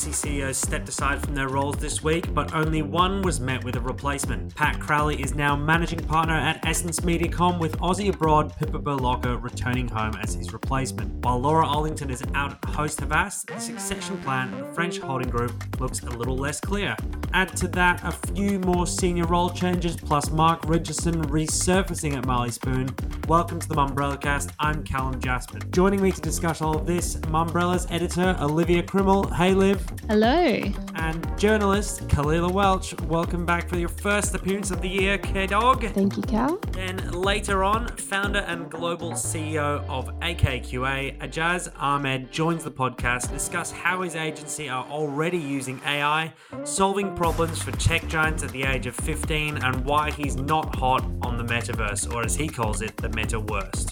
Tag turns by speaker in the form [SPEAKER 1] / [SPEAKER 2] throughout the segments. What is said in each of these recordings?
[SPEAKER 1] agency CEOs stepped aside from their roles this week, but only one was met with a replacement. Pat Crowley is now managing partner at Essence Mediacom, with Aussie abroad Pippa Berlocka returning home as his replacement. While Laura Aldington is out at Host Havas, the succession plan at the French holding group looks a little less clear. Add to that a few more senior role changes, plus Mark Richardson resurfacing at Marley Spoon. Welcome to the Mumbrella Cast. I'm Callum Jasper. Joining me to discuss all of this, Mumbrella's editor Olivia Krimmel. Hey, Liv.
[SPEAKER 2] Hello.
[SPEAKER 1] And journalist Kalila Welch. Welcome back for your first appearance of the year, K Dog.
[SPEAKER 2] Thank you, Cal.
[SPEAKER 1] Then later on, founder and global CEO of AKQA, Ajaz Ahmed, joins the podcast to discuss how his agency are already using AI, solving problems for tech giants at the age of 15, and why he's not hot on the metaverse, or as he calls it, the meta worst.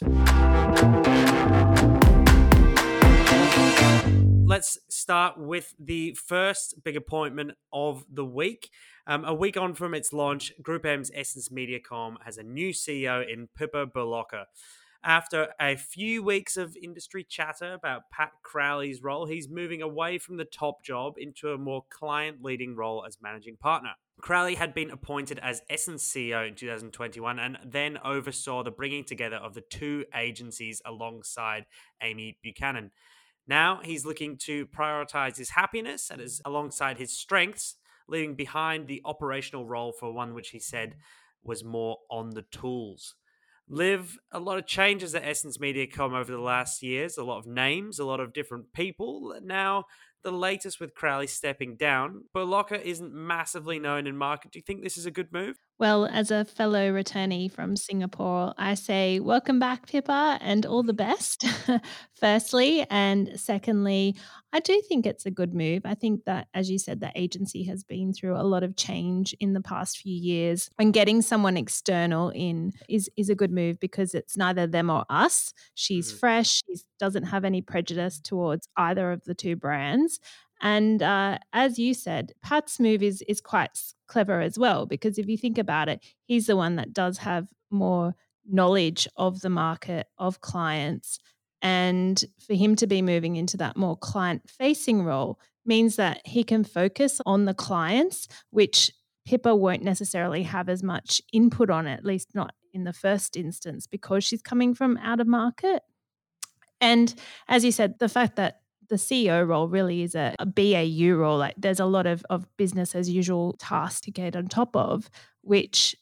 [SPEAKER 1] Let's start with the first big appointment of the week. Um, a week on from its launch, Group M's Essence Mediacom has a new CEO in Pippa Berlocka. After a few weeks of industry chatter about Pat Crowley's role, he's moving away from the top job into a more client leading role as managing partner. Crowley had been appointed as Essence CEO in 2021 and then oversaw the bringing together of the two agencies alongside Amy Buchanan. Now he's looking to prioritize his happiness and his, alongside his strengths, leaving behind the operational role for one which he said was more on the tools. Liv a lot of changes at Essence Mediacom over the last years, a lot of names, a lot of different people. Now the latest with Crowley stepping down. Berlocka isn't massively known in market. Do you think this is a good move?
[SPEAKER 2] Well, as a fellow returnee from Singapore, I say welcome back, Pippa, and all the best, firstly. And secondly, I do think it's a good move. I think that, as you said, the agency has been through a lot of change in the past few years, and getting someone external in is, is a good move because it's neither them or us. She's mm-hmm. fresh, she doesn't have any prejudice towards either of the two brands. And uh, as you said, Pat's move is is quite clever as well because if you think about it, he's the one that does have more knowledge of the market of clients, and for him to be moving into that more client facing role means that he can focus on the clients, which Pippa won't necessarily have as much input on, at least not in the first instance, because she's coming from out of market. And as you said, the fact that the CEO role really is a, a BAU role. Like there's a lot of, of business as usual tasks to get on top of, which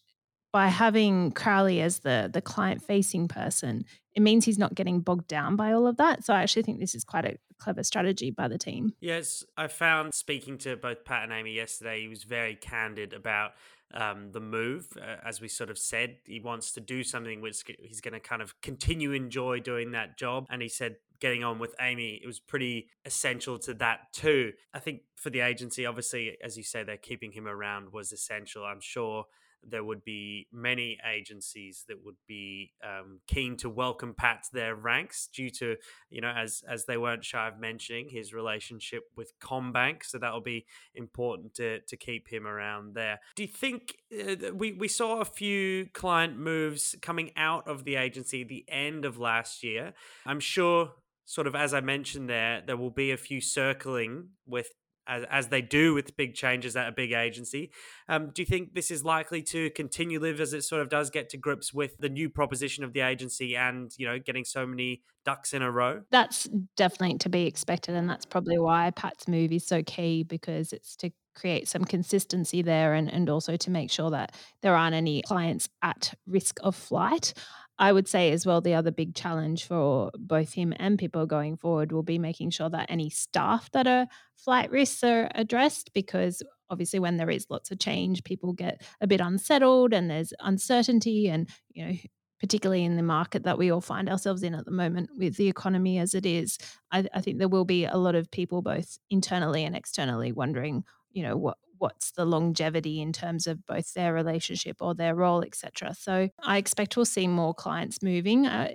[SPEAKER 2] by having Crowley as the the client facing person, it means he's not getting bogged down by all of that. So I actually think this is quite a clever strategy by the team.
[SPEAKER 1] Yes, I found speaking to both Pat and Amy yesterday, he was very candid about um, the move. Uh, as we sort of said, he wants to do something which he's going to kind of continue enjoy doing that job. And he said getting on with Amy, it was pretty essential to that too. I think for the agency, obviously, as you say, they're keeping him around was essential. I'm sure there would be many agencies that would be um, keen to welcome Pat to their ranks due to, you know, as as they weren't shy of mentioning his relationship with CommBank. So that will be important to to keep him around there. Do you think uh, we we saw a few client moves coming out of the agency the end of last year? I'm sure sort of as I mentioned there, there will be a few circling with as, as they do with big changes at a big agency. Um, do you think this is likely to continue Liv as it sort of does get to grips with the new proposition of the agency and you know getting so many ducks in a row?
[SPEAKER 2] That's definitely to be expected, and that's probably why Pat's move is so key because it's to create some consistency there and, and also to make sure that there aren't any clients at risk of flight. I would say as well, the other big challenge for both him and people going forward will be making sure that any staff that are flight risks are addressed because obviously when there is lots of change, people get a bit unsettled and there's uncertainty and, you know, particularly in the market that we all find ourselves in at the moment with the economy as it is, I, I think there will be a lot of people both internally and externally wondering, you know, what what's the longevity in terms of both their relationship or their role, etc. So I expect we'll see more clients moving. Uh,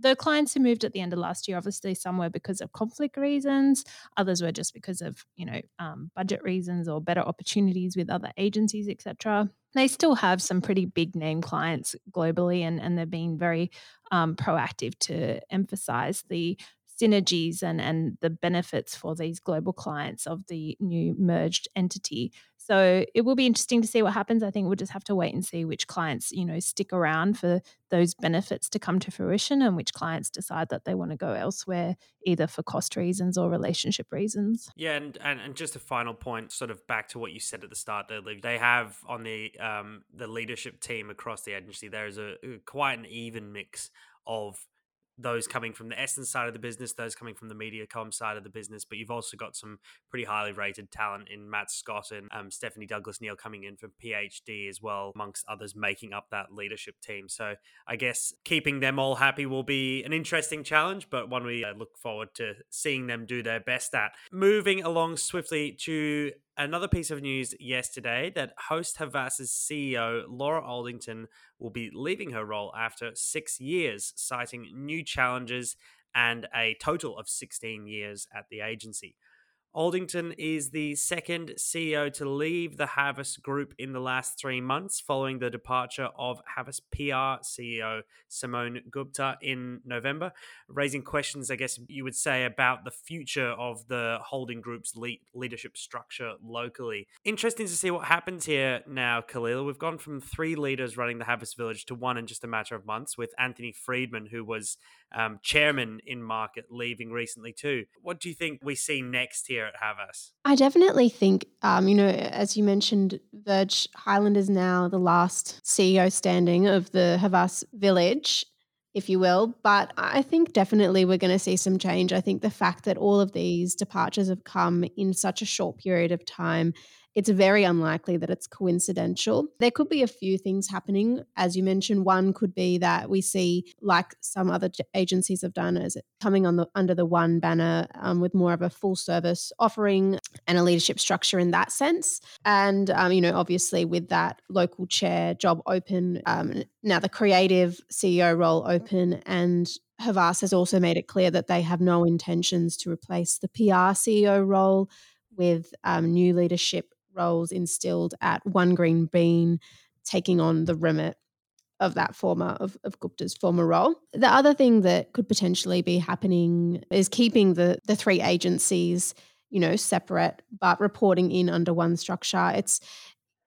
[SPEAKER 2] the clients who moved at the end of last year, obviously, some were because of conflict reasons, others were just because of you know um, budget reasons or better opportunities with other agencies, etc. They still have some pretty big name clients globally, and and they've been very um, proactive to emphasize the synergies and, and the benefits for these global clients of the new merged entity. So it will be interesting to see what happens. I think we'll just have to wait and see which clients, you know, stick around for those benefits to come to fruition and which clients decide that they want to go elsewhere, either for cost reasons or relationship reasons.
[SPEAKER 1] Yeah, and, and, and just a final point, sort of back to what you said at the start there, Liv. They have on the um, the leadership team across the agency, there is a, a quite an even mix of those coming from the Essence side of the business, those coming from the MediaCom side of the business, but you've also got some pretty highly rated talent in Matt Scott and um, Stephanie Douglas Neal coming in from PhD as well, amongst others making up that leadership team. So I guess keeping them all happy will be an interesting challenge, but one we uh, look forward to seeing them do their best at. Moving along swiftly to another piece of news yesterday that Host Havas's CEO, Laura Aldington, will be leaving her role after six years, citing new challenges and a total of 16 years at the agency. Aldington is the second CEO to leave the Havas Group in the last three months following the departure of Havas PR CEO Simone Gupta in November, raising questions, I guess you would say, about the future of the holding group's leadership structure locally. Interesting to see what happens here now, Khalil. We've gone from three leaders running the Havas Village to one in just a matter of months, with Anthony Freedman, who was um, chairman in market, leaving recently too. What do you think we see next here at Havas?
[SPEAKER 3] I definitely think, um, you know, as you mentioned, Verge Hyland is now the last CEO standing of the Havas Village if you will. But I think definitely we're going to see some change. I think the fact that all of these departures have come in such a short period of time it's very unlikely that it's coincidental. There could be a few things happening. As you mentioned, one could be that we see, like some other agencies have done, is coming on the under the one banner um, with more of a full service offering and a leadership structure in that sense. And um, you know, obviously with that local chair job open, um, now the creative CEO role open, and Havas has also made it clear that they have no intentions to replace the PR CEO role with um, new leadership roles instilled at One Green Bean, taking on the remit of that former of, of Gupta's former role. The other thing that could potentially be happening is keeping the the three agencies, you know, separate but reporting in under one structure. It's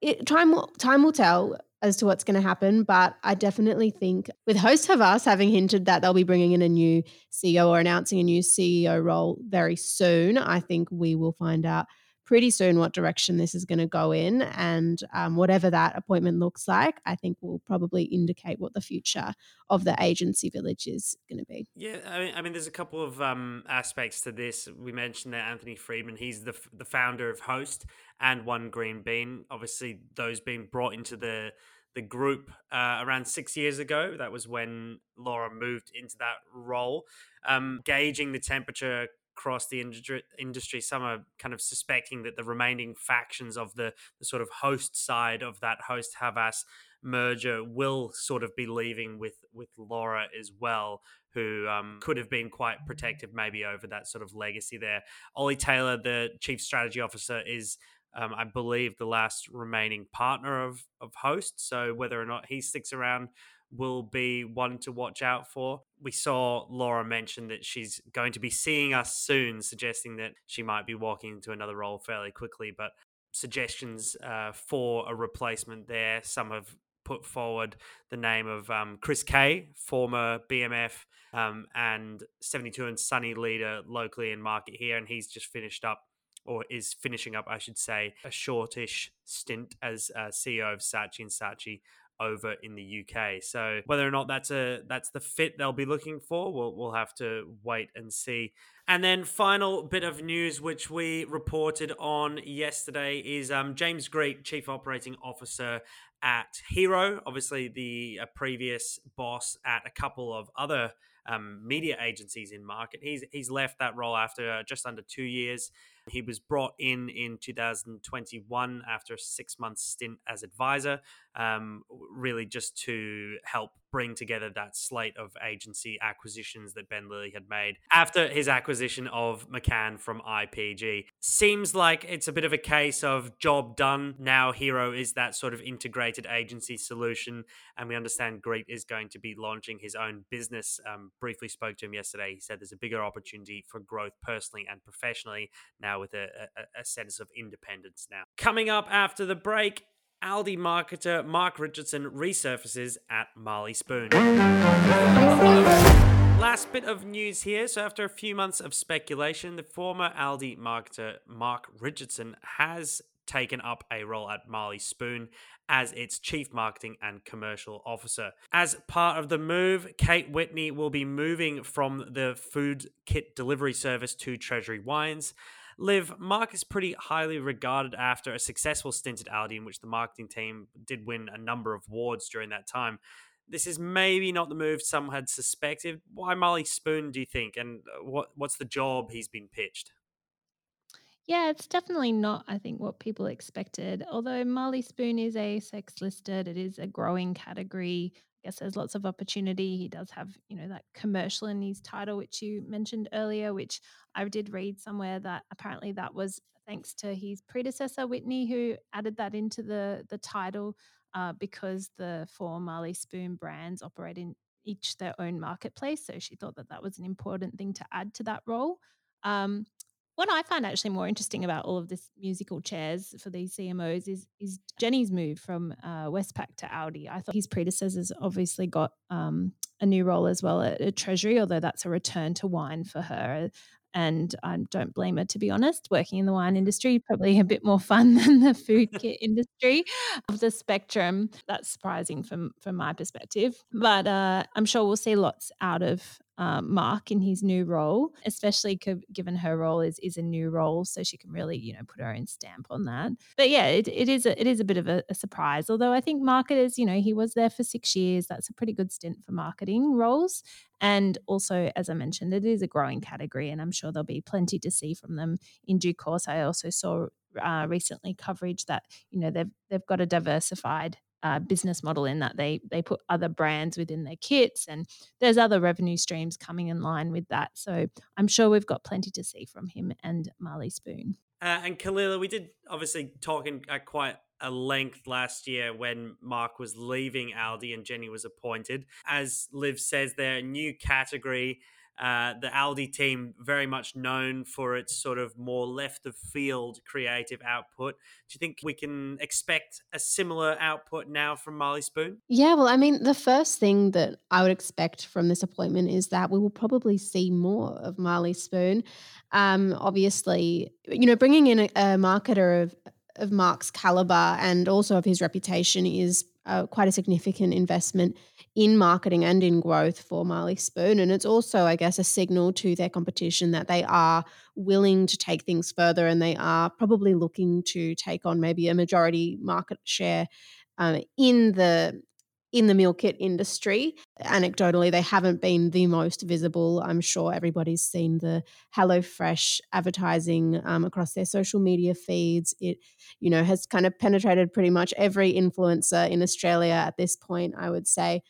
[SPEAKER 3] it, time will time will tell as to what's going to happen, but I definitely think with Host Havas having hinted that they'll be bringing in a new CEO or announcing a new CEO role very soon, I think we will find out pretty soon what direction this is going to go in. And um, whatever that appointment looks like, I think will probably indicate what the future of the agency village is going to be.
[SPEAKER 1] Yeah, I mean, I mean, there's a couple of um, aspects to this. We mentioned that Anthony Freedman, he's the the founder of Host and One Green Bean. Obviously, those being brought into the the group uh, around six years ago. That was when Laura moved into that role, um, gauging the temperature across the industry. Some are kind of suspecting that the remaining factions of the, the sort of host side of that host Havas merger will sort of be leaving with with Laura as well, who um, could have been quite protective maybe over that sort of legacy there. Ollie Taylor, the chief strategy officer, is um, I believe the last remaining partner of of host. So whether or not he sticks around will be one to watch out for. We saw Laura mention that she's going to be seeing us soon, suggesting that she might be walking into another role fairly quickly. But suggestions uh, for a replacement there, some have put forward the name of um, Chris Kay, former BMF um, and 72 and Sunny leader locally in market here, and he's just finished up or is finishing up, I should say, a shortish stint as uh, CEO of Saatchi and Saatchi over in the UK. So whether or not that's a that's the fit they'll be looking for, we'll we'll have to wait and see. And then final bit of news which we reported on yesterday is um, James Greet, Chief Operating Officer at Hero, obviously the uh, previous boss at a couple of other um, media agencies in market. He's he's left that role after uh, just under two years. He was brought in in 2021 after a six month stint as advisor, um, really just to help bring together that slate of agency acquisitions that Ben Lilly had made after his acquisition of McCann from IPG. Seems like it's a bit of a case of job done. Now Hero is that sort of integrated agency solution, and we understand Greet is going to be launching his own business. Um, briefly spoke to him yesterday. He said there's a bigger opportunity for growth personally and professionally now with a, a, a sense of independence now. Coming up after the break, Aldi marketer Mark Richardson resurfaces at Marley Spoon. Last bit of news here. So, after a few months of speculation, the former Aldi marketer Mark Richardson has taken up a role at Marley Spoon as its chief marketing and commercial officer. As part of the move, Kate Whitney will be moving from the food kit delivery service to Treasury Wines. Liv, Mark is pretty highly regarded after a successful stint at Aldi, in which the marketing team did win a number of awards during that time. This is maybe not the move some had suspected. Why Marley Spoon, do you think? And uh, what what's the job he's been pitched?
[SPEAKER 2] Yeah, it's definitely not, I think, what people expected. Although Marley Spoon is ASX listed, it is a growing category. Guess there's lots of opportunity. He does have, you know, that commercial in his title, which you mentioned earlier, which I did read somewhere that apparently that was thanks to his predecessor Whitney, who added that into the the title uh, because the four Marley Spoon brands operate in each their own marketplace. So she thought that that was an important thing to add to that role. Um, what I find actually more interesting about all of this musical chairs for these CMOs is is Jenny's move from uh, Westpac to Aldi. I thought his predecessors obviously got um, a new role as well at, at Treasury, although that's a return to wine for her. And I don't blame her, to be honest. Working in the wine industry, probably a bit more fun than the food kit industry of the spectrum. That's surprising from, from my perspective. But uh, I'm sure we'll see lots out of um, Mark in his new role, especially given her role is is a new role, so she can really you know put her own stamp on that. But yeah, it, it is a, it is a bit of a, a, surprise. Although I think marketers, you know, he was there for six years. That's a pretty good stint for marketing roles. And also, as I mentioned, it is a growing category, and I'm sure there'll be plenty to see from them in due course. I also saw uh, recently coverage that you know they've they've got a diversified uh, business model in that they they put other brands within their kits and there's other revenue streams coming in line with that. So i'm sure we've got plenty to see from him and marley spoon.
[SPEAKER 1] Uh, and kalila we did obviously talk in at quite a length last year when mark was leaving aldi and jenny was appointed. As liv says they're new category uh, the Aldi team very much known for its sort of more left of field creative output. Do you think we can expect a similar output now from Marley Spoon?
[SPEAKER 3] Yeah, well, I mean, the first thing that I would expect from this appointment is that we will probably see more of Marley Spoon. Um, obviously, you know, bringing in a, a marketer of of Mark's caliber and also of his reputation is uh, quite a significant investment in marketing and in growth for Marley Spoon. And it's also, I guess, a signal to their competition that they are willing to take things further and they are probably looking to take on maybe a majority market share um, in the in the meal kit industry. Anecdotally, they haven't been the most visible. I'm sure everybody's seen the HelloFresh advertising um, across their social media feeds. It, you know, has kind of penetrated pretty much every influencer in Australia at this point, I would say.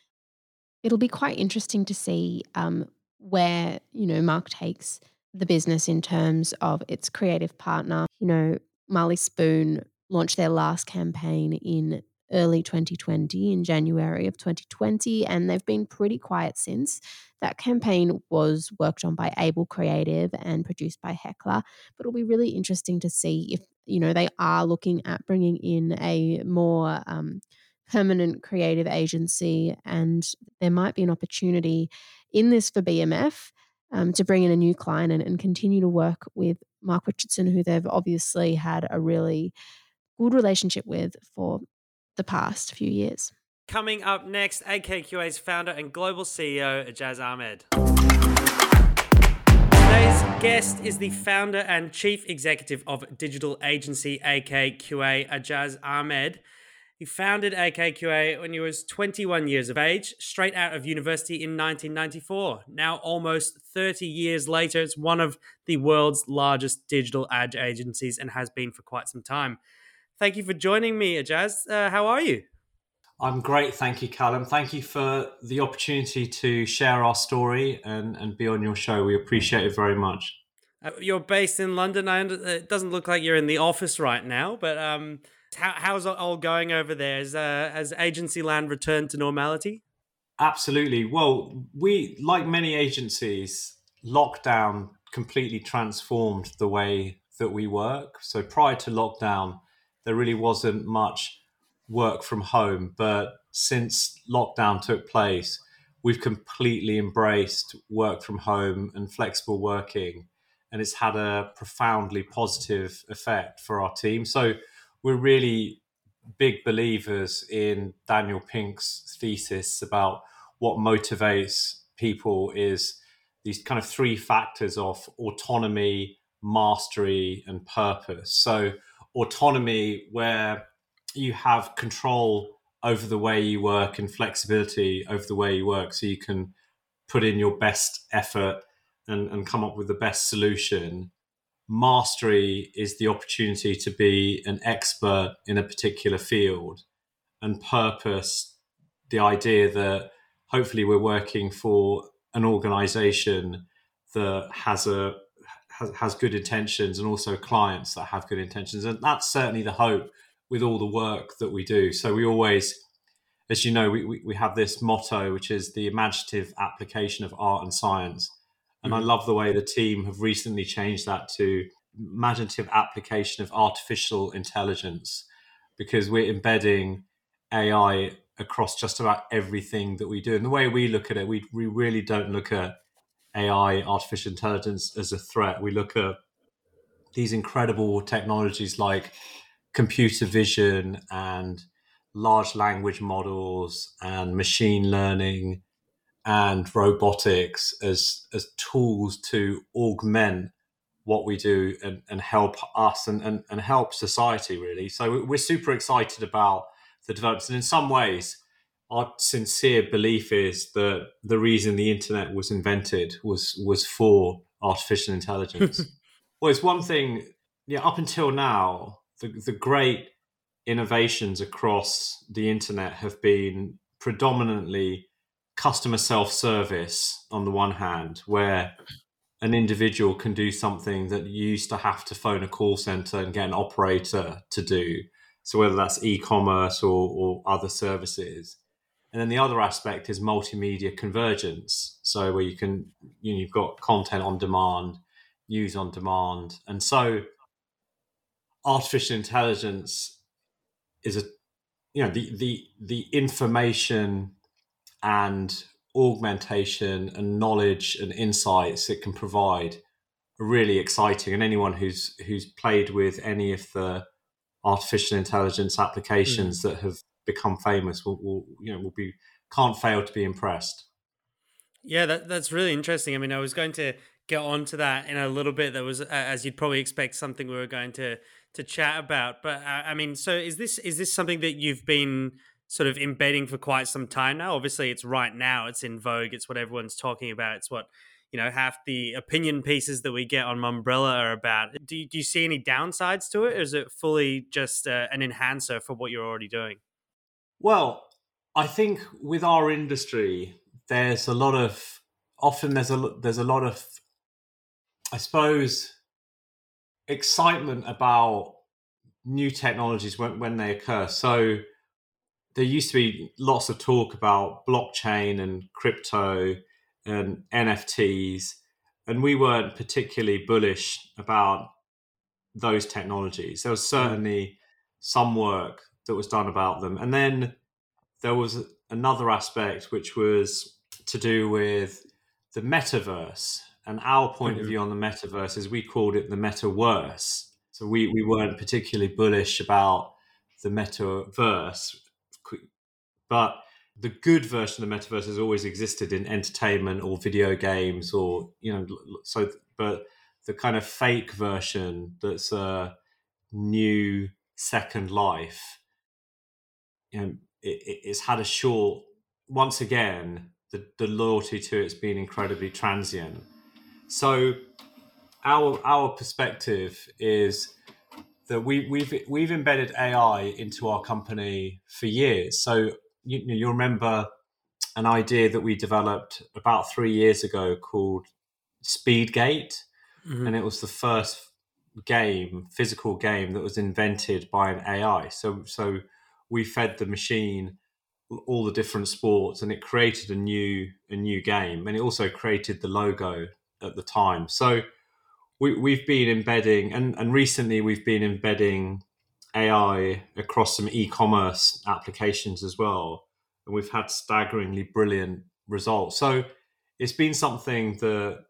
[SPEAKER 3] It'll be quite interesting to see um, where, you know, Mark takes the business in terms of its creative partner. You know, Marley Spoon launched their last campaign in early 2020, in January of 2020, and they've been pretty quiet since. That campaign was worked on by Able Creative and produced by Heckler, but it'll be really interesting to see if you know they are looking at bringing in a more um, permanent creative agency, and there might be an opportunity in this for BMF. Um, to bring in a new client and, and continue to work with Mark Richardson, who they've obviously had a really good relationship with for the past few years.
[SPEAKER 1] Coming up next, AKQA's founder and global CEO, Ajaz Ahmed. Today's guest is the founder and chief executive of digital agency AKQA, Ajaz Ahmed. He founded AKQA when he was 21 years of age, straight out of university in 1994. Now, almost 30 years later, it's one of the world's largest digital ad agencies and has been for quite some time. Thank you for joining me, Ajaz. Uh, how are you?
[SPEAKER 4] I'm great, thank you, Callum. Thank you for the opportunity to share our story and, and be on your show. We appreciate it very much.
[SPEAKER 1] Uh, you're based in London. I under- it doesn't look like you're in the office right now, but um, how, how's it all going over there? Is, uh, has agency land returned to normality?
[SPEAKER 4] Absolutely. Well, we, like many agencies, lockdown completely transformed the way that we work. So prior to lockdown, there really wasn't much work from home. But since lockdown took place, we've completely embraced work from home and flexible working. And it's had a profoundly positive effect for our team. So we're really big believers in Daniel Pink's thesis about what motivates people is these kind of three factors of autonomy, mastery, and purpose. So, autonomy, where you have control over the way you work and flexibility over the way you work so you can put in your best effort and, and come up with the best solution. Mastery is the opportunity to be an expert in a particular field and purpose the idea that hopefully we're working for an organization that has a has, has good intentions and also clients that have good intentions and that's certainly the hope with all the work that we do. So we always, as you know, we, we, we have this motto, which is the imaginative application of art and science. And mm-hmm. I love the way the team have recently changed that to imaginative application of artificial intelligence because we're embedding AI across just about everything that we do. And the way we look at it, we, we really don't look at AI, artificial intelligence, as a threat. We look at these incredible technologies like computer vision and large language models and machine learning and robotics as as tools to augment what we do and, and help us and, and, and help society really so we're super excited about the developments and in some ways our sincere belief is that the reason the internet was invented was was for artificial intelligence. Well it's one thing yeah up until now the, the great innovations across the internet have been predominantly customer self-service on the one hand where an individual can do something that you used to have to phone a call center and get an operator to do. So whether that's e-commerce or, or other services and then the other aspect is multimedia convergence. So where you can you know you've got content on demand use on demand. And so artificial intelligence is a you know the the the information and augmentation and knowledge and insights it can provide are really exciting. And anyone who's who's played with any of the artificial intelligence applications mm. that have become famous will, will you know will be can't fail to be impressed
[SPEAKER 1] yeah that, that's really interesting i mean i was going to get onto that in a little bit that was as you'd probably expect something we were going to to chat about. But uh, I mean, so is this is this something that you've been sort of embedding for quite some time now? Obviously, it's right now. It's in vogue. It's what everyone's talking about. It's what you know half the opinion pieces that we get on Mumbrella are about. Do you, do you see any downsides to it, or is it fully just uh, an enhancer for what you're already doing?
[SPEAKER 4] Well, I think with our industry, there's a lot of often there's a there's a lot of I suppose excitement about new technologies when, when they occur. So there used to be lots of talk about blockchain and crypto and NFTs, and we weren't particularly bullish about those technologies. There was hmm. certainly some work that was done about them. And then there was another aspect which was to do with the metaverse and our point mm-hmm. of view on the metaverse is we called it the metaverse. So we, we weren't particularly bullish about the metaverse. But the good version of the metaverse has always existed in entertainment or video games or, you know, so, but the kind of fake version that's a new second life you know, it, it's had a short. Once again, the, the loyalty to it's been incredibly transient. So, our our perspective is that we, we've we've embedded AI into our company for years. So you, you remember an idea that we developed about three years ago called Speedgate, mm-hmm. and it was the first game, physical game that was invented by an AI. So so we fed the machine all the different sports, and it created a new a new game, and it also created the logo at the time. So we, we've been embedding, and and recently we've been embedding AI across some e-commerce applications as well, and we've had staggeringly brilliant results. So it's been something that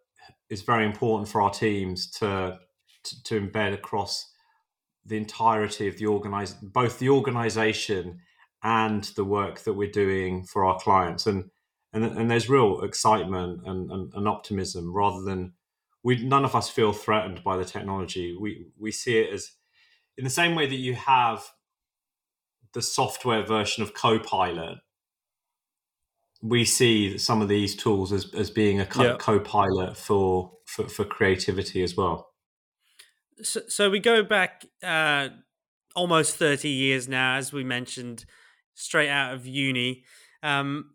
[SPEAKER 4] is very important for our teams to to, to embed across the entirety of the organize both the organization and the work that we're doing for our clients. And and, and there's real excitement and, and, and optimism rather than we none of us feel threatened by the technology. We we see it as in the same way that you have the software version of copilot we see some of these tools as, as being a co- pilot for, for for creativity as well
[SPEAKER 1] so, so we go back uh, almost 30 years now, as we mentioned, straight out of uni. Um,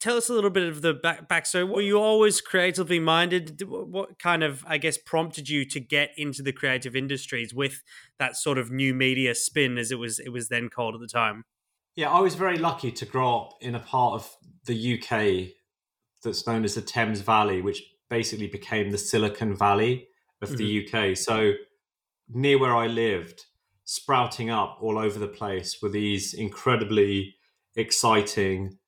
[SPEAKER 1] tell us a little bit of the back backstory. Were you always creatively minded? What kind of, I guess, prompted you to get into the creative industries with that sort of new media spin, as it was it was then called at the time?
[SPEAKER 4] Yeah, I was very lucky to grow up in a part of the UK that's known as the Thames Valley, which basically became the Silicon Valley of mm-hmm. the UK. So near where I lived, sprouting up all over the place were these incredibly exciting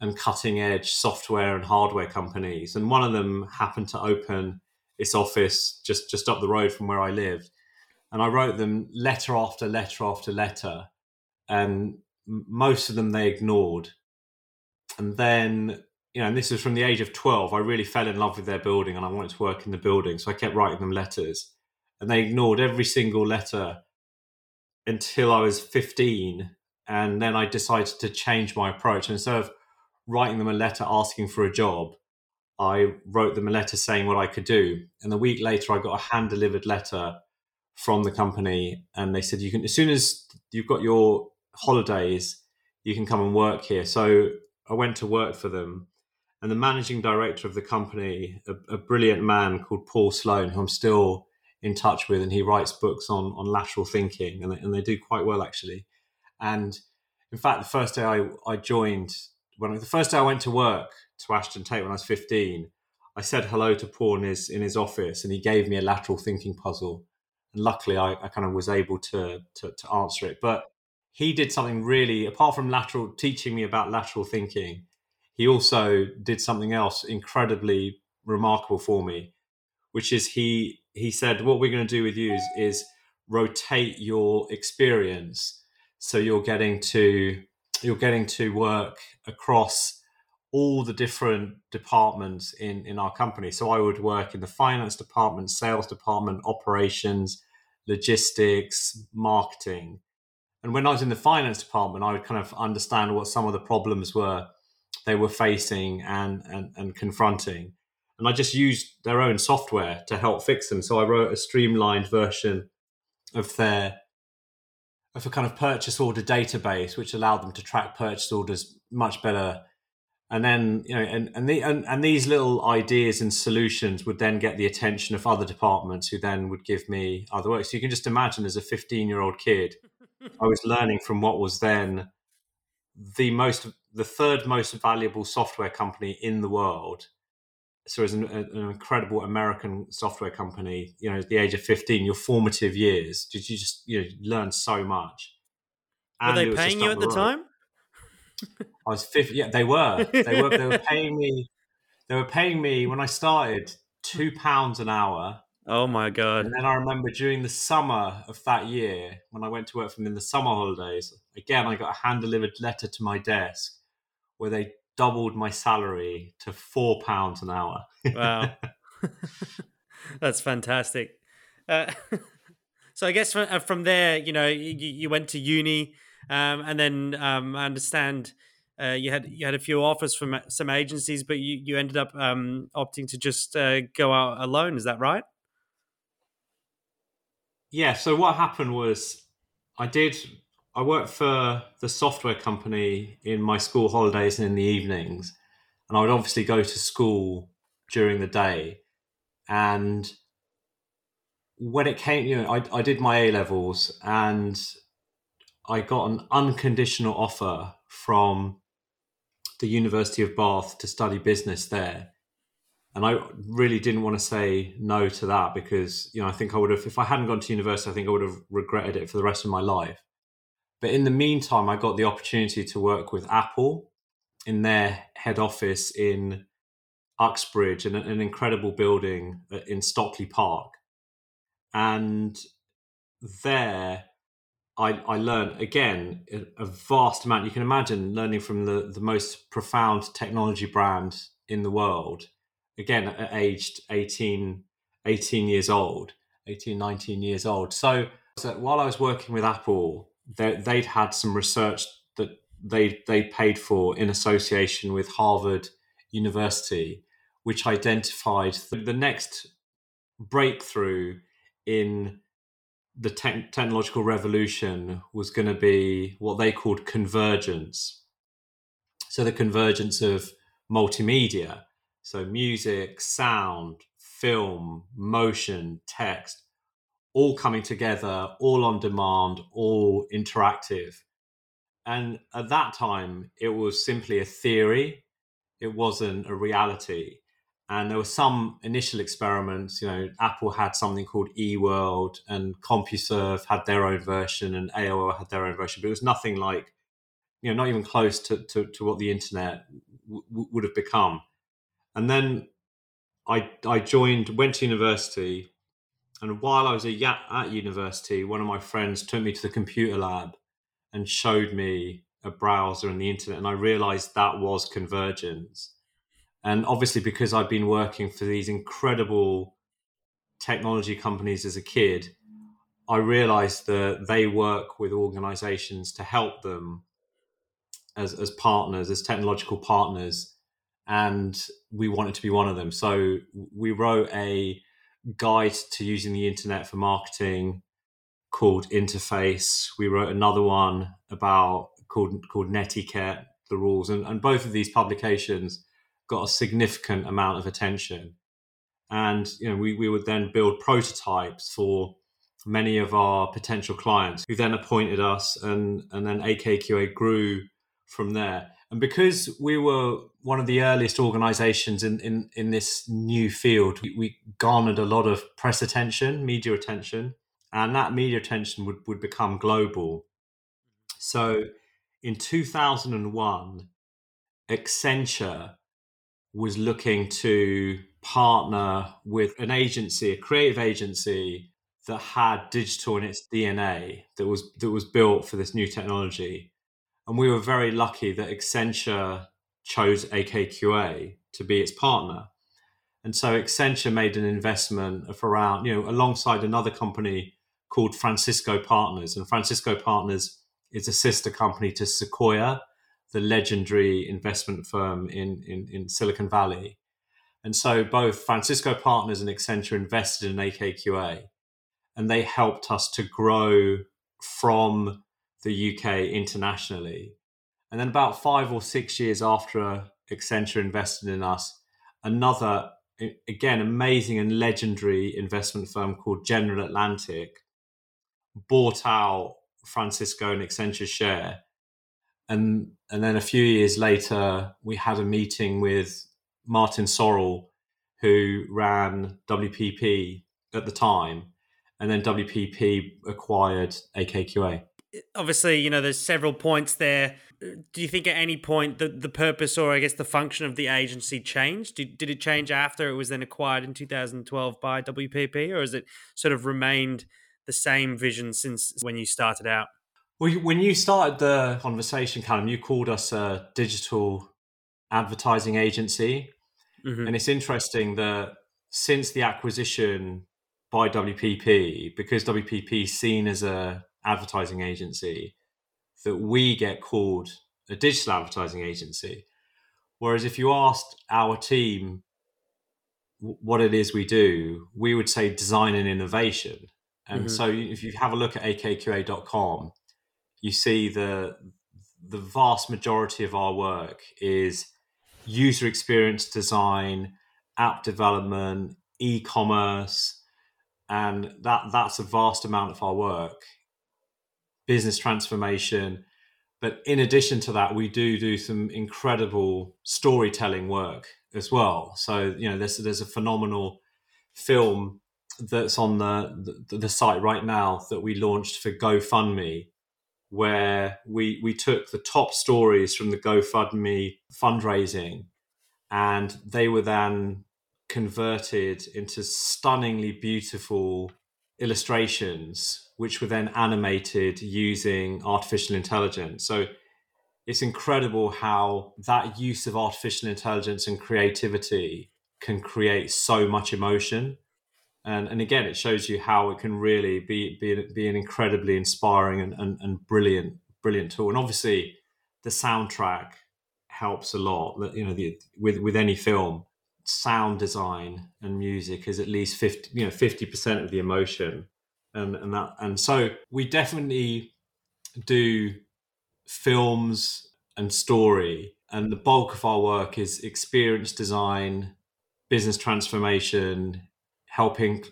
[SPEAKER 4] and cutting edge software and hardware companies. And one of them happened to open its office just, just up the road from where I lived. And I wrote them letter after letter after letter. And most of them they ignored. And then, you know, and this was from the age of 12, I really fell in love with their building and I wanted to work in the building. So I kept writing them letters and they ignored every single letter until I was 15. And then I decided to change my approach. And instead of writing them a letter asking for a job, I wrote them a letter saying what I could do. And a week later, I got a hand delivered letter from the company. And they said, you can, as soon as you've got your holidays, you can come and work here. So I went to work for them. And the managing director of the company, a, a brilliant man called Paul Sloane, who I'm still in touch with, and he writes books on on lateral thinking, and they, and they do quite well actually. And in fact, the first day I, I joined, when the first day I went to work to Ashton Tate when I was fifteen, I said hello to Paul in his in his office, and he gave me a lateral thinking puzzle. And luckily, I, I kind of was able to, to to answer it. But he did something really, apart from lateral teaching me about lateral thinking, he also did something else incredibly remarkable for me, which is he he said, what we're going to do with you is, is rotate your experience, so you're getting to you're getting to work across all the different departments in in our company. So I would work in the finance department, sales department, operations, logistics, marketing. And when I was in the finance department, I would kind of understand what some of the problems were they were facing and and, and confronting and I just used their own software to help fix them. So I wrote a streamlined version of their of a kind of purchase order database, which allowed them to track purchase orders much better. And then you know, and and, the, and and these little ideas and solutions would then get the attention of other departments, who then would give me other work. So you can just imagine, as a 15 year old kid, I was learning from what was then the most the third most valuable software company in the world so as an, an, incredible American software company, you know, at the age of 15, your formative years, did you just, you know, learn so much.
[SPEAKER 1] And were they paying you at the, the time?
[SPEAKER 4] I was 50. Yeah, they were. They were, they were paying me, they were paying me when I started two pounds an hour.
[SPEAKER 1] Oh my God.
[SPEAKER 4] And then I remember during the summer of that year, when I went to work from in the summer holidays, again, I got a hand delivered letter to my desk where they doubled my salary to four pounds an hour.
[SPEAKER 1] wow, that's fantastic. Uh, so I guess from, uh, from there, you know, you, you, went to uni. um, and then um, I understand uh, you had you had a few offers from some agencies, but you you ended up um, opting to just uh, go out alone. Is that right?
[SPEAKER 4] Yeah. So what happened was, I did. I worked for the software company in my school holidays and in the evenings, and I would obviously go to school during the day. And when it came, you know, I, I did my A levels and I got an unconditional offer from the University of Bath to study business there. And I really didn't want to say no to that because, you know, I think I would have, if I hadn't gone to university, I think I would have regretted it for the rest of my life. But in the meantime, I got the opportunity to work with Apple in their head office in Uxbridge, an, an incredible building uh, in Stockley Park. And there, I, I learned again a vast amount. You can imagine learning from the, the most profound technology brand in the world, again, at aged 18, 18 years old, 18, 19 years old. So, so while I was working with Apple, they, they'd had some research that they they paid for in association with Harvard University, which identified the next breakthrough in the te- technological revolution was going to be what they called convergence. So the convergence of multimedia, so music, sound, film, motion, text, all coming together, all on demand, all interactive. And at that time, it was simply a theory, it wasn't a reality. And there were some initial experiments. You know, Apple had something called eWorld, and CompuServe had their own version, and AOL had their own version. But it was nothing like, you know, not even close to, to, to what the internet w- would have become. And then I I joined, went to university, and while I was at, university, one of my friends took me to the computer lab and showed me a browser and the internet, and I realized that was convergence and obviously, because I've been working for these incredible technology companies as a kid, I realized that they work with organizations to help them as, as partners, as technological partners. And we wanted to be one of them. So we wrote a guide to using the internet for marketing called Interface. We wrote another one about called called Netiquette, the rules. And, and both of these publications got a significant amount of attention. And you know, we, we would then build prototypes for many of our potential clients who then appointed us and, and then AKQA grew from there. And because we were one of the earliest organizations in, in, in this new field, we, we garnered a lot of press attention, media attention, and that media attention would, would become global. So in 2001, Accenture was looking to partner with an agency, a creative agency that had digital in its DNA that was that was built for this new technology. And we were very lucky that Accenture chose AKQA to be its partner. And so Accenture made an investment of around, you know, alongside another company called Francisco Partners. And Francisco Partners is a sister company to Sequoia, the legendary investment firm in, in, in Silicon Valley. And so both Francisco Partners and Accenture invested in AKQA, and they helped us to grow from the UK internationally. And then about five or six years after Accenture invested in us, another, again, amazing and legendary investment firm called General Atlantic bought out Francisco and Accenture share and and then a few years later, we had a meeting with Martin Sorrell, who ran WPP at the time, and then WPP acquired AKQA.
[SPEAKER 1] Obviously, you know, there's several points there. Do you think at any point the, the purpose or I guess the function of the agency changed? Did, did it change after it was then acquired in 2012 by WPP, or has it sort of remained the same vision since when you started out?
[SPEAKER 4] Well, when you started the conversation, Callum, you called us a digital advertising agency. Mm-hmm. And it's interesting that since the acquisition by WPP, because WPP is seen as a advertising agency, that we get called a digital advertising agency. Whereas if you asked our team what it is we do, we would say design and innovation. And mm-hmm. so if you have a look at akqa.com, you see the the vast majority of our work is user experience design, app development, e-commerce, and that that's a vast amount of our work. Business transformation, but in addition to that, we do do some incredible storytelling work as well. So you know, there's there's a phenomenal film that's on the, the, the site right now that we launched for GoFundMe, where we we took the top stories from the GoFundMe fundraising, and they were then converted into stunningly beautiful illustrations, which were then animated using artificial intelligence. So it's incredible how that use of artificial intelligence and creativity can create so much emotion. And, and again, it shows you how it can really be be, be an incredibly inspiring and, and, and brilliant brilliant tool. And obviously, the soundtrack helps a lot. You know, the, with with any film, sound design and music is at least fifty you know fifty percent of the emotion, and and that and so we definitely do films and story. And the bulk of our work is experience design, business transformation, helping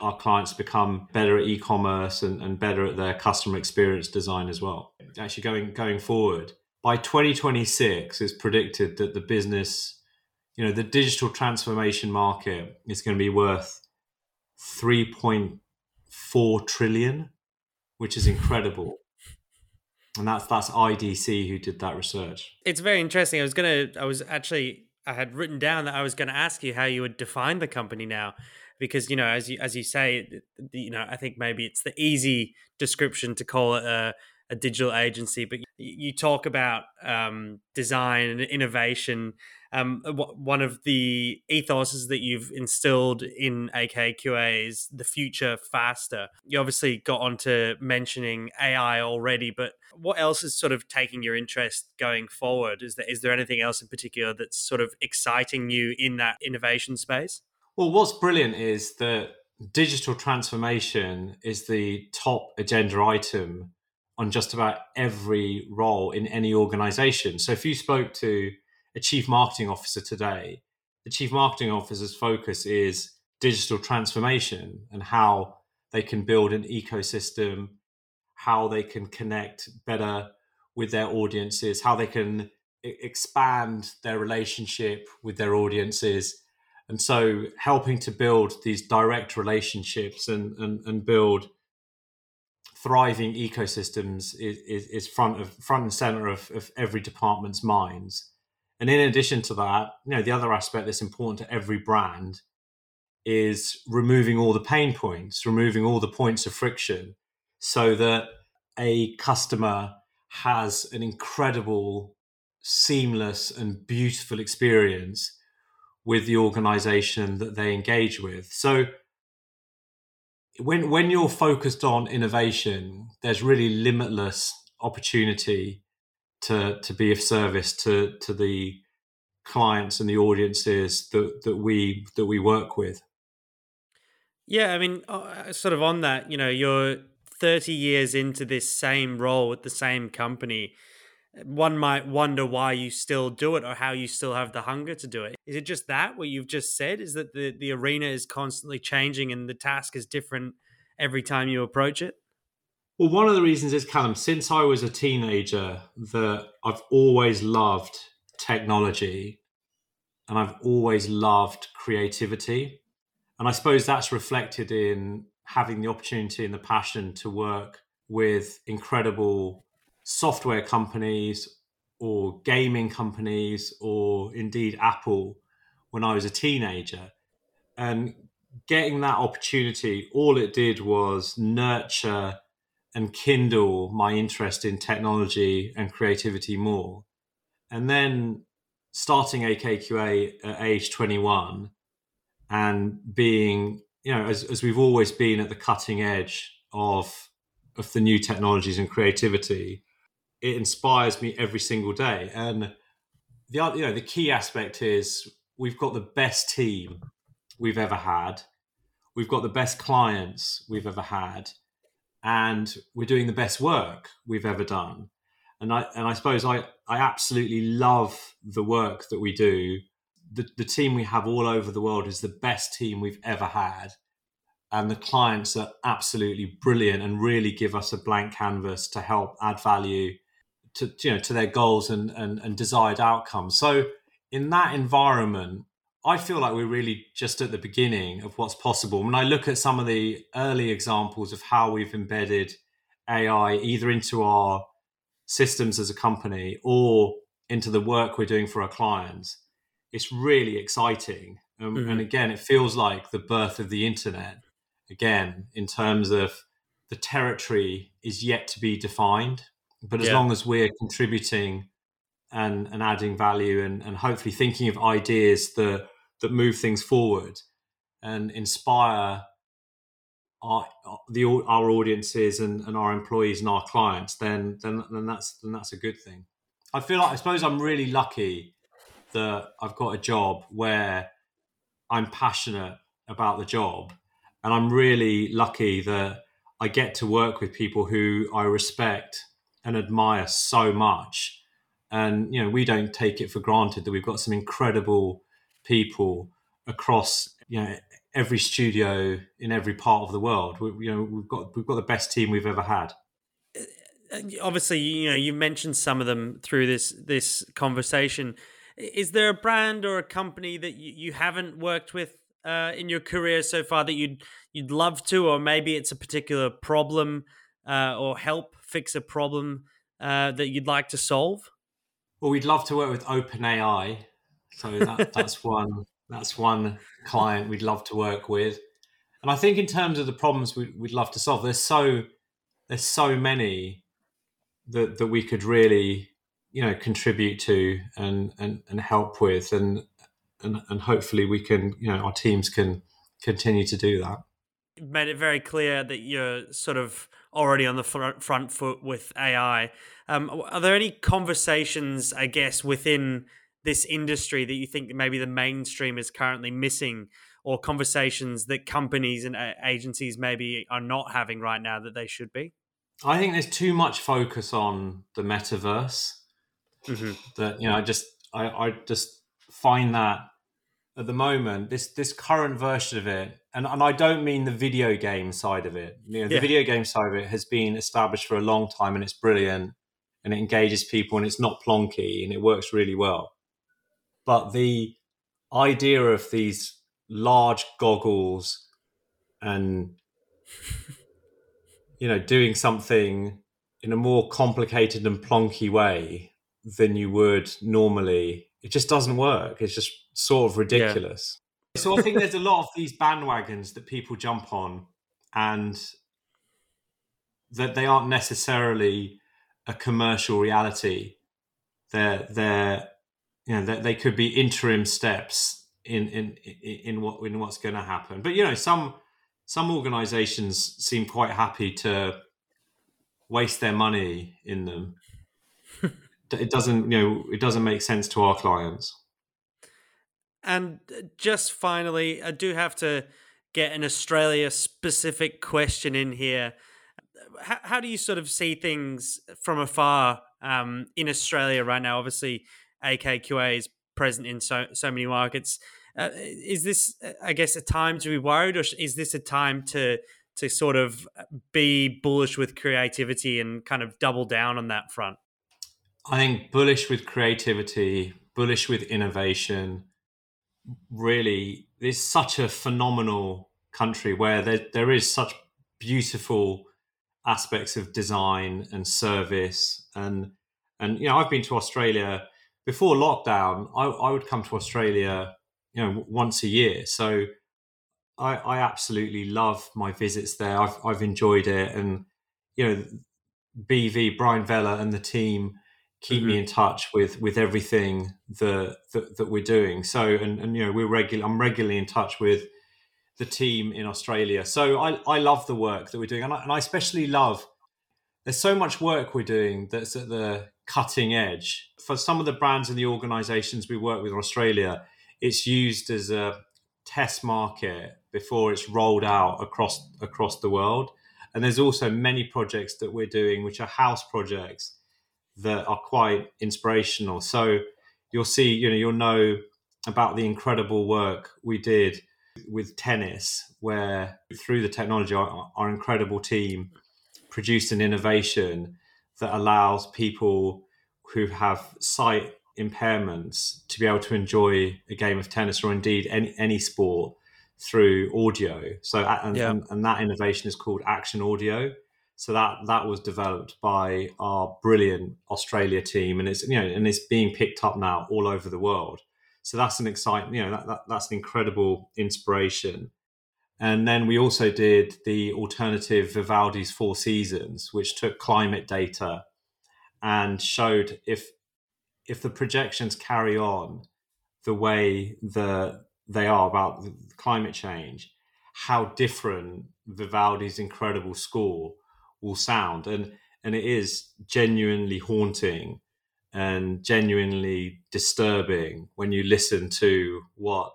[SPEAKER 4] our clients become better at e-commerce and, and better at their customer experience design as well. Actually going going forward, by 2026 it's predicted that the business, you know, the digital transformation market is going to be worth 3.4 trillion, which is incredible and that's that's IDC who did that research.
[SPEAKER 1] It's very interesting. I was gonna, I was actually, I had written down that I was going to ask you how you would define the company now, because you know, as you as you say, you know, I think maybe it's the easy description to call it a a digital agency, but you talk about um, design and innovation. Um, one of the ethoses that you've instilled in AKQA is the future faster. You obviously got onto mentioning AI already, but what else is sort of taking your interest going forward? Is there is there anything else in particular that's sort of exciting you in that innovation space?
[SPEAKER 4] Well, what's brilliant is that digital transformation is the top agenda item on just about every role in any organization. So if you spoke to a chief marketing officer today, the chief marketing officer's focus is digital transformation and how they can build an ecosystem, how they can connect better with their audiences, how they can expand their relationship with their audiences. And so helping to build these direct relationships and, and, and build thriving ecosystems is, is, is, front of front and center of, of every department's minds. And in addition to that, you know, the other aspect that's important to every brand is removing all the pain points, removing all the points of friction so that a customer has an incredible, seamless, and beautiful experience with the organization that they engage with. So when when you're focused on innovation, there's really limitless opportunity to to be of service to to the clients and the audiences that that we that we work with.
[SPEAKER 1] Yeah, I mean, uh, sort of on that, you know, you're 30 years into this same role with the same company. One might wonder why you still do it or how you still have the hunger to do it. Is it just that what you've just said? Is that the, the arena is constantly changing and the task is different every time you approach it?
[SPEAKER 4] Well, one of the reasons is Callum, since I was a teenager, that I've always loved technology and I've always loved creativity. And I suppose that's reflected in having the opportunity and the passion to work with incredible software companies or gaming companies or indeed Apple when I was a teenager. And getting that opportunity, all it did was nurture and kindle my interest in technology and creativity more. And then starting AKQA at age 21 and being, you know, as, as we've always been at the cutting edge of, of the new technologies and creativity, it inspires me every single day. And the you know, the key aspect is we've got the best team we've ever had. We've got the best clients we've ever had, and we're doing the best work we've ever done. And I and I suppose I I absolutely love the work that we do. The, the team we have all over the world is the best team we've ever had and the clients are absolutely brilliant and really give us a blank canvas to help add value to you know to their goals and, and, and desired outcomes. So in that environment, I feel like we're really just at the beginning of what's possible. When I look at some of the early examples of how we've embedded AI either into our systems as a company or into the work we're doing for our clients, it's really exciting. Um, mm-hmm. And again, it feels like the birth of the internet again in terms of the territory is yet to be defined but as yeah. long as we're contributing and, and adding value and, and hopefully thinking of ideas that that move things forward and inspire our the our audiences and, and our employees and our clients then then then that's then that's a good thing i feel like i suppose i'm really lucky that i've got a job where i'm passionate about the job and I'm really lucky that I get to work with people who I respect and admire so much. And you know, we don't take it for granted that we've got some incredible people across you know every studio in every part of the world. We, you know, we've got we've got the best team we've ever had.
[SPEAKER 1] Obviously, you know, you mentioned some of them through this this conversation. Is there a brand or a company that you, you haven't worked with uh, in your career so far that you'd you'd love to, or maybe it's a particular problem uh, or help fix a problem uh, that you'd like to solve?
[SPEAKER 4] Well, we'd love to work with OpenAI, so that, that's one that's one client we'd love to work with. And I think in terms of the problems we, would love to solve, there's so there's so many that that we could really you know contribute to and and, and help with and and and hopefully we can you know our teams can continue to do that
[SPEAKER 1] made it very clear that you're sort of already on the front, front foot with AI. Um, are there any conversations, I guess, within this industry that you think maybe the mainstream is currently missing, or conversations that companies and agencies maybe are not having right now that they should be?
[SPEAKER 4] I think there's too much focus on the metaverse. Mm-hmm. That you know, I just I, I just find that at the moment, this this current version of it, and, and I don't mean the video game side of it. You know, the yeah. video game side of it has been established for a long time and it's brilliant and it engages people and it's not plonky and it works really well. But the idea of these large goggles and you know doing something in a more complicated and plonky way than you would normally it just doesn't work it's just sort of ridiculous. Yeah. So I think there's a lot of these bandwagons that people jump on, and that they aren't necessarily a commercial reality. They're they're you know they, they could be interim steps in in in what in what's going to happen. But you know some some organisations seem quite happy to waste their money in them. it doesn't you know it doesn't make sense to our clients.
[SPEAKER 1] And just finally, I do have to get an Australia specific question in here. How, how, do you sort of see things from afar um, in Australia right now? Obviously, AKQA is present in so so many markets. Uh, is this, I guess, a time to be worried, or is this a time to to sort of be bullish with creativity and kind of double down on that front?
[SPEAKER 4] I think bullish with creativity, bullish with innovation, really is such a phenomenal country where there, there is such beautiful aspects of design and service and and you know I've been to Australia before lockdown I, I would come to Australia you know once a year so I, I absolutely love my visits there I've, I've enjoyed it and you know BV Brian Vella and the team keep mm-hmm. me in touch with with everything that, that that, we're doing. So and and you know we're regular. I'm regularly in touch with the team in Australia. So I I love the work that we're doing, and I, and I especially love there's so much work we're doing that's at the cutting edge. For some of the brands and the organizations we work with in Australia, it's used as a test market before it's rolled out across across the world. And there's also many projects that we're doing which are house projects that are quite inspirational. So you'll see, you know, you'll know about the incredible work we did with tennis, where through the technology, our, our incredible team produced an innovation that allows people who have sight impairments to be able to enjoy a game of tennis or indeed any, any sport through audio. So, and, yeah. and, and, that innovation is called Action Audio. So that that was developed by our brilliant Australia team, and it's you know and it's being picked up now all over the world. So that's an exciting, you know, that, that that's an incredible inspiration. And then we also did the alternative Vivaldi's Four Seasons, which took climate data and showed if if the projections carry on the way that they are about climate change, how different Vivaldi's incredible score will sound. And and it is genuinely haunting and genuinely disturbing when you listen to what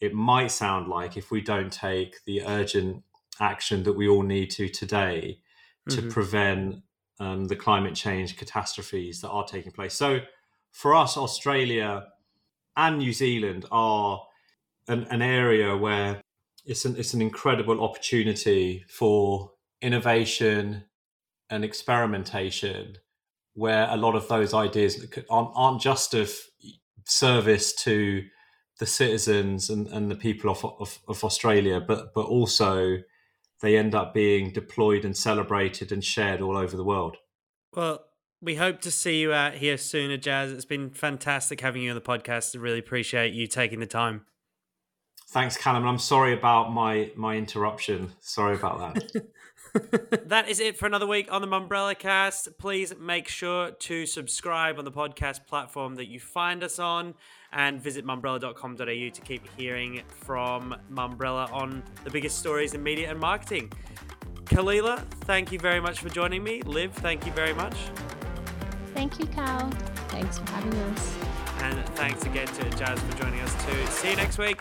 [SPEAKER 4] it might sound like if we don't take the urgent action that we all need to today to mm-hmm. prevent um, the climate change catastrophes that are taking place. So, for us, Australia and New Zealand are an, an area where it's an, it's an incredible opportunity for innovation and experimentation, where a lot of those ideas aren't, aren't just of service to the citizens and, and the people of, of, of Australia, but but also they end up being deployed and celebrated and shared all over the world.
[SPEAKER 1] Well, we hope to see you out here sooner, Jazz. It's been fantastic having you on the podcast. I really appreciate you taking the time.
[SPEAKER 4] Thanks, Callum. I'm sorry about my my interruption. Sorry about that.
[SPEAKER 1] that is it for another week on the Mumbrella Cast. Please make sure to subscribe on the podcast platform that you find us on and visit mumbrella.com.au to keep hearing from Mumbrella on the biggest stories in media and marketing. Kalila, thank you very much for joining me. Liv, thank you very much.
[SPEAKER 2] Thank you, Cal. Thanks for having us.
[SPEAKER 1] And thanks again to Jazz for joining us too. See you next week.